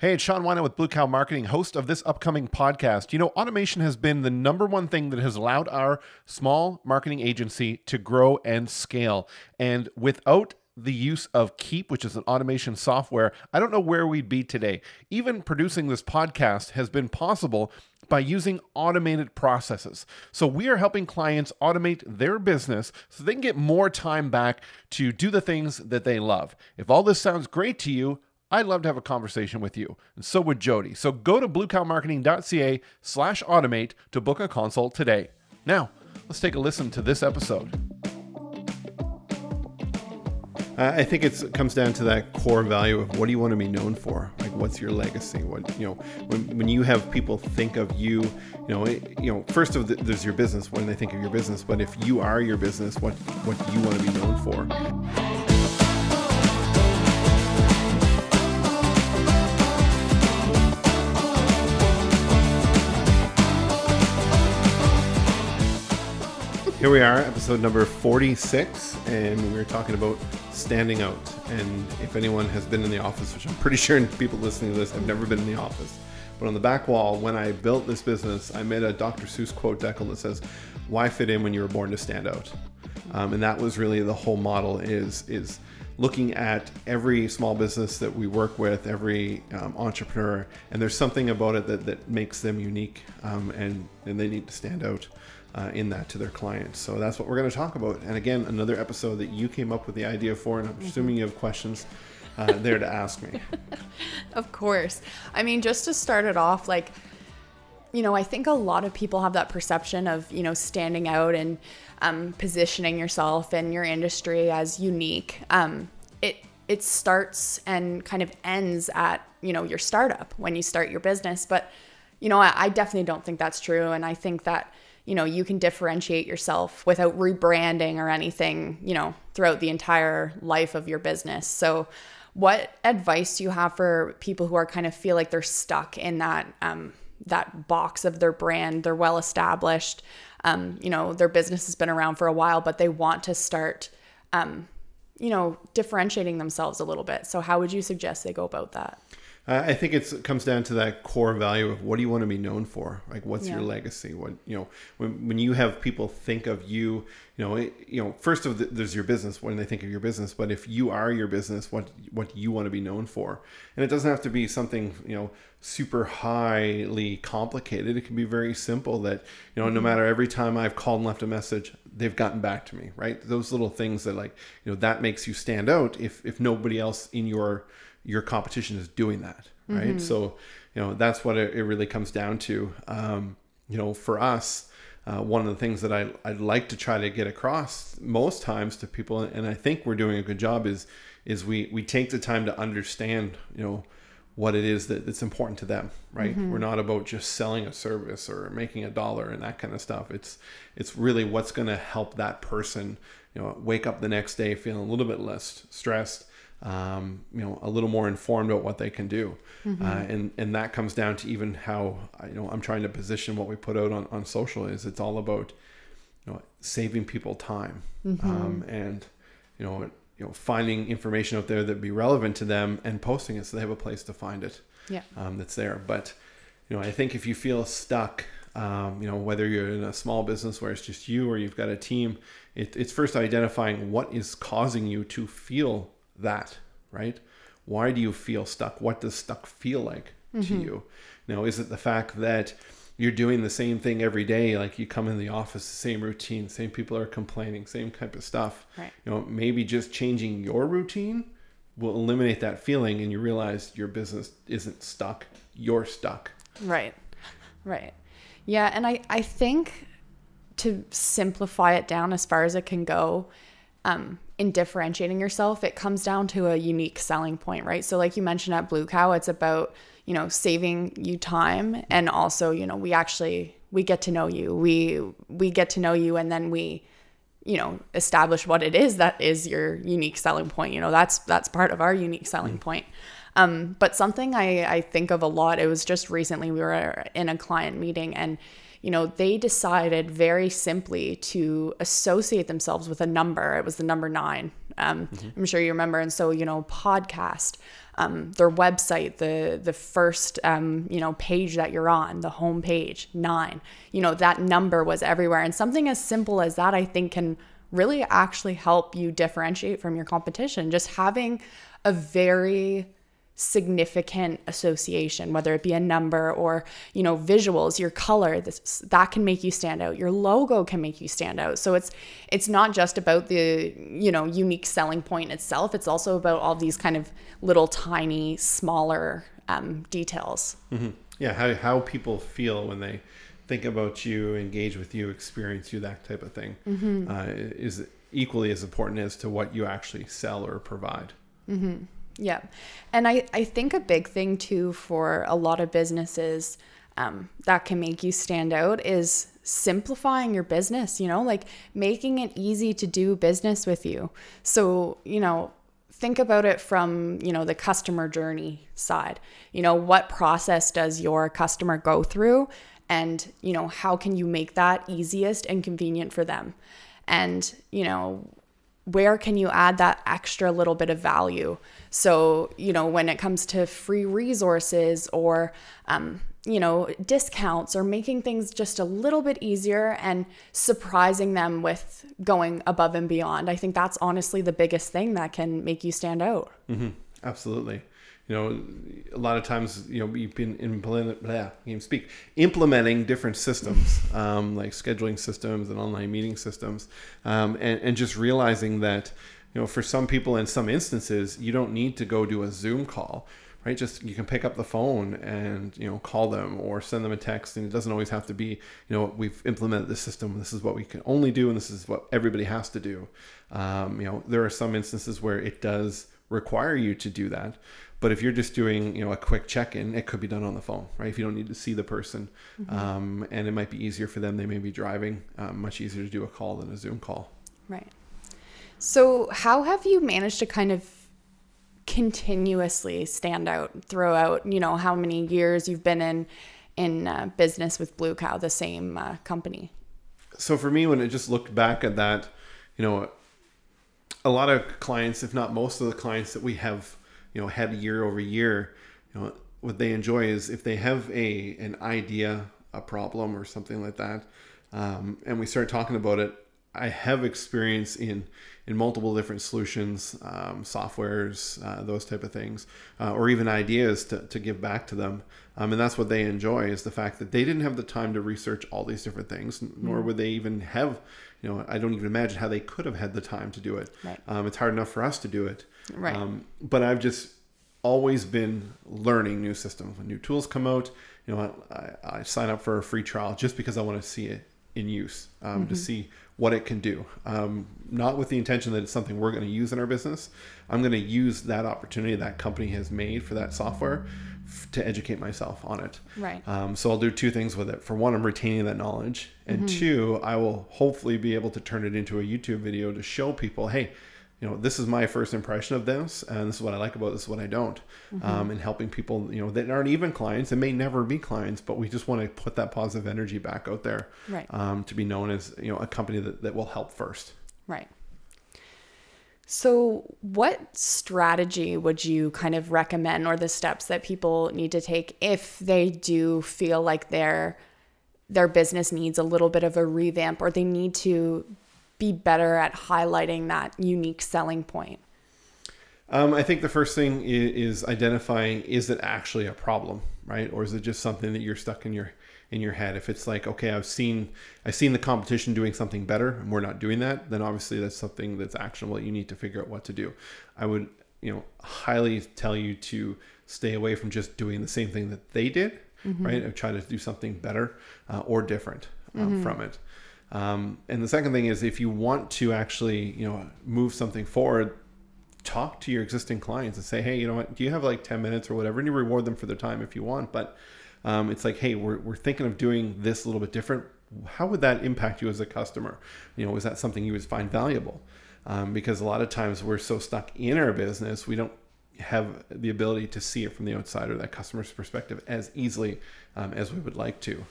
Hey, it's Sean Wina with Blue Cow Marketing, host of this upcoming podcast. You know, automation has been the number one thing that has allowed our small marketing agency to grow and scale. And without the use of Keap, which is an automation software, I don't know where we'd be today. Even producing this podcast has been possible by using automated processes. So we are helping clients automate their business so they can get more time back to do the things that they love. If all this sounds great to you, I'd love to have a conversation with you, and so would Jody. So go to bluecowmarketing.ca slash automate to book a consult today. Now, let's take a listen to this episode. Uh, I think it comes down to that core value of what do you want to be known for? Like, what's your legacy? What you know, when, when you have people think of you, you know, it, you know, first of the, there's your business when they think of your business, but if you are your business, what what do you want to be known for? Here we are, episode number 46, and we're talking about standing out. And if anyone has been in the office, which I'm pretty sure people listening to this have never been in the office, but on the back wall, when I built this business, I made a Dr. Seuss quote decal that says, "Why fit in when you were born to stand out?" Um, and that was really the whole model is is looking at every small business that we work with, every um, entrepreneur, and there's something about it that, that makes them unique, um, and and they need to stand out uh, in that to their clients. So that's what we're going to talk about. And again, another episode that you came up with the idea for, and I'm assuming you have questions uh, there to ask me. of course. I mean, just to start it off, like, you know, I think a lot of people have that perception of, you know, standing out and um, positioning yourself and your industry as unique. Um, it it starts and kind of ends at you know your startup when you start your business, but you know, I, I definitely don't think that's true, and I think that you know, you can differentiate yourself without rebranding or anything, you know, throughout the entire life of your business. So, what advice do you have for people who are kind of feel like they're stuck in that um, that box of their brand? They're well established, um, you know, their business has been around for a while, but they want to start, um, you know, differentiating themselves a little bit. So, how would you suggest they go about that? I think it comes down to that core value of what do you want to be known for? Like, what's yeah. your legacy? What you know, when when you have people think of you, you know, it, you know, first of the, there's your business when they think of your business, but if you are your business, what what you want to be known for? And it doesn't have to be something you know super highly complicated. It can be very simple. That you know, mm-hmm. no matter every time I've called and left a message, they've gotten back to me. Right? Those little things that like you know that makes you stand out. If if nobody else in your your competition is doing that, right? Mm-hmm. So, you know, that's what it, it really comes down to. Um, you know, for us, uh, one of the things that I, I'd like to try to get across most times to people, and I think we're doing a good job, is is we we take the time to understand, you know, what it is that, that's important to them, right? Mm-hmm. We're not about just selling a service or making a dollar and that kind of stuff. It's it's really what's going to help that person, you know, wake up the next day feeling a little bit less stressed, um, you know, a little more informed about what they can do. Mm-hmm. Uh, and, and that comes down to even how, you know, I'm trying to position what we put out on, on social is it's all about, you know, saving people time mm-hmm. um, and, you know, you know, finding information out there that be relevant to them and posting it so they have a place to find it. Yeah. Um, that's there. But, you know, I think if you feel stuck, um, you know, whether you're in a small business where it's just you or you've got a team, it, it's first identifying what is causing you to feel that, right? Why do you feel stuck? What does stuck feel like mm-hmm. to you? Now, is it the fact that you're doing the same thing every day like you come in the office the same routine same people are complaining same type of stuff right. you know maybe just changing your routine will eliminate that feeling and you realize your business isn't stuck you're stuck right right Yeah, and I I think to simplify it down as far as it can go, um, in differentiating yourself, it comes down to a unique selling point, right? So, like you mentioned at Blue Cow, it's about you know saving you time, and also you know we actually we get to know you, we we get to know you, and then we you know establish what it is that is your unique selling point. You know that's that's part of our unique selling mm. point. Um, but something I, I think of a lot, it was just recently we were in a client meeting and you know, they decided very simply to associate themselves with a number. It was the number nine. Um, mm-hmm. I'm sure you remember. And so, you know, podcast, um, their website, the the first um, you know page that you're on, the home page, nine. You know, that number was everywhere. And something as simple as that, I think, can really actually help you differentiate from your competition. Just having a very significant association whether it be a number or you know visuals your color this, that can make you stand out your logo can make you stand out so it's it's not just about the you know unique selling point itself it's also about all these kind of little tiny smaller um, details mm-hmm. yeah how, how people feel when they think about you engage with you experience you that type of thing mm-hmm. uh, is equally as important as to what you actually sell or provide mm-hmm. Yeah. And I, I think a big thing too for a lot of businesses um, that can make you stand out is simplifying your business, you know, like making it easy to do business with you. So, you know, think about it from, you know, the customer journey side. You know, what process does your customer go through? And, you know, how can you make that easiest and convenient for them? And, you know, where can you add that extra little bit of value? So, you know, when it comes to free resources or, um, you know, discounts or making things just a little bit easier and surprising them with going above and beyond. I think that's honestly the biggest thing that can make you stand out. Mm-hmm. Absolutely you know, a lot of times, you know, you've been implement, blah, you speak implementing different systems, um, like scheduling systems and online meeting systems, um, and, and just realizing that, you know, for some people in some instances, you don't need to go do a Zoom call, right? Just you can pick up the phone and you know call them or send them a text, and it doesn't always have to be, you know, we've implemented this system. This is what we can only do, and this is what everybody has to do. Um, you know, there are some instances where it does require you to do that but if you're just doing, you know, a quick check-in, it could be done on the phone, right? If you don't need to see the person, mm-hmm. um, and it might be easier for them. They may be driving. Um, much easier to do a call than a Zoom call. Right. So, how have you managed to kind of continuously stand out throughout? You know, how many years you've been in in uh, business with Blue Cow, the same uh, company? So for me, when I just looked back at that, you know, a lot of clients, if not most of the clients that we have you know had year over year you know what they enjoy is if they have a an idea a problem or something like that um, and we start talking about it i have experience in in multiple different solutions um, softwares uh, those type of things uh, or even ideas to, to give back to them um, and that's what they enjoy is the fact that they didn't have the time to research all these different things nor mm. would they even have you know i don't even imagine how they could have had the time to do it right. Um, it's hard enough for us to do it Right. Um, but I've just always been learning new systems. When new tools come out, you know, I, I sign up for a free trial just because I want to see it in use um, mm-hmm. to see what it can do. Um, not with the intention that it's something we're going to use in our business. I'm going to use that opportunity that company has made for that software f- to educate myself on it. Right. Um, so I'll do two things with it. For one, I'm retaining that knowledge, and mm-hmm. two, I will hopefully be able to turn it into a YouTube video to show people, hey you know, this is my first impression of this, and this is what I like about this, what I don't, mm-hmm. um, and helping people, you know, that aren't even clients and may never be clients, but we just want to put that positive energy back out there, right? Um, to be known as, you know, a company that, that will help first, right? So, what strategy would you kind of recommend, or the steps that people need to take if they do feel like their their business needs a little bit of a revamp, or they need to be better at highlighting that unique selling point? Um, I think the first thing is, is, identifying is it actually a problem, right, or is it just something that you're stuck in your in your head? If it's like, okay, I've seen I've seen the competition doing something better, and we're not doing that, then obviously that's something that's actionable. You need to figure out what to do. I would, you know, highly tell you to stay away from just doing the same thing that they did mm-hmm. right? Of try to do something better uh, or different um, mm-hmm. from it. Um, and the second thing is if you want to actually, you know, move something forward, talk to your existing clients and say, hey, you know what, do you have like 10 minutes or whatever? And you reward them for their time if you want. But um, it's like, hey, we're, we're thinking of doing this a little bit different. How would that impact you as a customer? You know, is that something you would find valuable? Um, because a lot of times we're so stuck in our business, we don't have the ability to see it from the outside or that customer's perspective as easily um, as we would like to.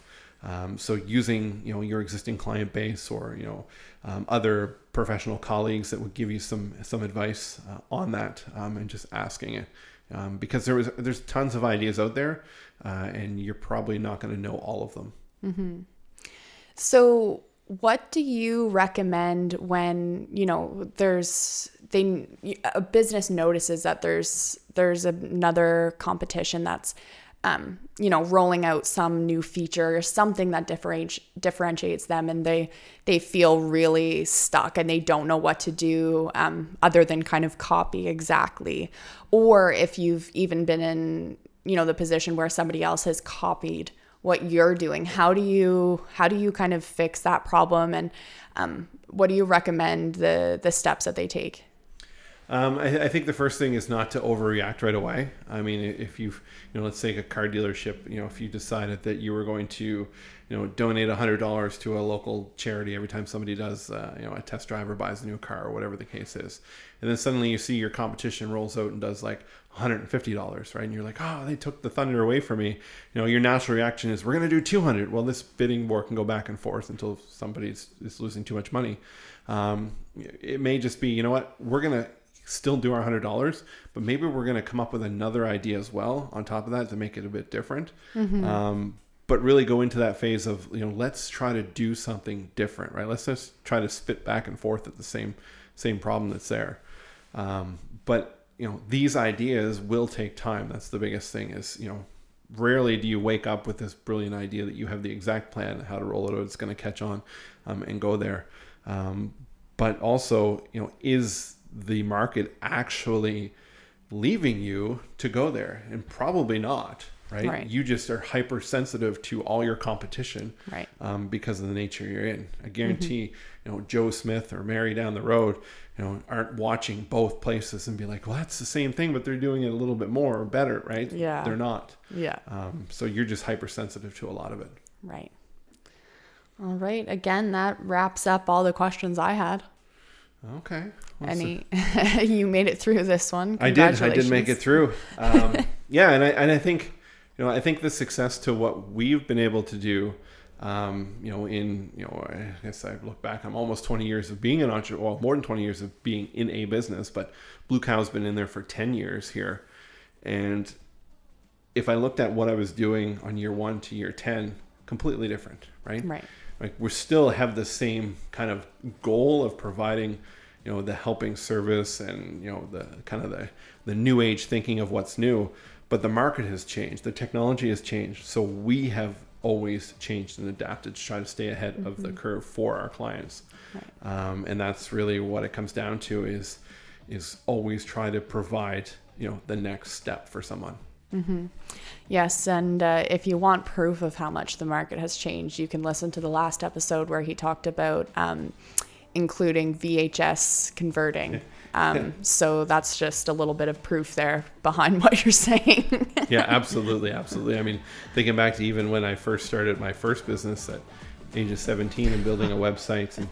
Um, so using you know your existing client base or you know um, other professional colleagues that would give you some some advice uh, on that um, and just asking it um, because there was there's tons of ideas out there uh, and you're probably not going to know all of them. Mm-hmm. So what do you recommend when you know there's they a business notices that there's there's another competition that's um, you know, rolling out some new feature or something that differenti- differentiates them, and they they feel really stuck and they don't know what to do um, other than kind of copy exactly. Or if you've even been in, you know, the position where somebody else has copied what you're doing, how do you how do you kind of fix that problem, and um, what do you recommend the the steps that they take? Um, I, I, think the first thing is not to overreact right away. I mean, if you've, you know, let's say a car dealership, you know, if you decided that you were going to, you know, donate hundred dollars to a local charity every time somebody does, uh, you know, a test drive or buys a new car or whatever the case is, and then suddenly you see your competition rolls out and does like $150, right? And you're like, oh, they took the thunder away from me. You know, your natural reaction is, we're going to do 200. Well, this bidding war can go back and forth until somebody is losing too much money. Um, it may just be, you know what, we're going to still do our hundred dollars, but maybe we're going to come up with another idea as well on top of that to make it a bit different. Mm-hmm. Um, but really go into that phase of you know let's try to do something different, right? Let's just try to spit back and forth at the same same problem that's there. Um, but you know these ideas will take time. That's the biggest thing. Is you know rarely do you wake up with this brilliant idea that you have the exact plan how to roll it out. It's going to catch on um, and go there. Um, but also, you know, is the market actually leaving you to go there and probably not right, right. you just are hypersensitive to all your competition right. um, because of the nature you're in. I guarantee mm-hmm. you know joe smith or mary down the road you know aren't watching both places and be like well that's the same thing but they're doing it a little bit more or better right? Yeah. They're not. Yeah. Um, so you're just hypersensitive to a lot of it. Right. All right. Again that wraps up all the questions i had Okay. Well, Any, you made it through this one. I did. I did make it through. Um, yeah, and I and I think, you know, I think the success to what we've been able to do, um, you know, in you know, I guess I look back, I'm almost 20 years of being an entrepreneur, well, more than 20 years of being in a business, but Blue Cow's been in there for 10 years here, and if I looked at what I was doing on year one to year 10, completely different, right? Right like we still have the same kind of goal of providing you know the helping service and you know the kind of the the new age thinking of what's new but the market has changed the technology has changed so we have always changed and adapted to try to stay ahead mm-hmm. of the mm-hmm. curve for our clients right. um, and that's really what it comes down to is is always try to provide you know the next step for someone Mm-hmm. Yes, and uh, if you want proof of how much the market has changed, you can listen to the last episode where he talked about um, including VHS converting. Um, so that's just a little bit of proof there behind what you're saying. yeah, absolutely, absolutely. I mean, thinking back to even when I first started my first business at age of 17 and building a website and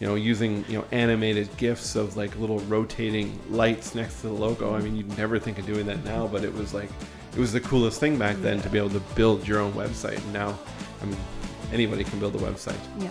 you know using you know animated gifs of like little rotating lights next to the logo. I mean, you'd never think of doing that now, but it was like it was the coolest thing back then to be able to build your own website. Now, I mean, anybody can build a website. Yeah.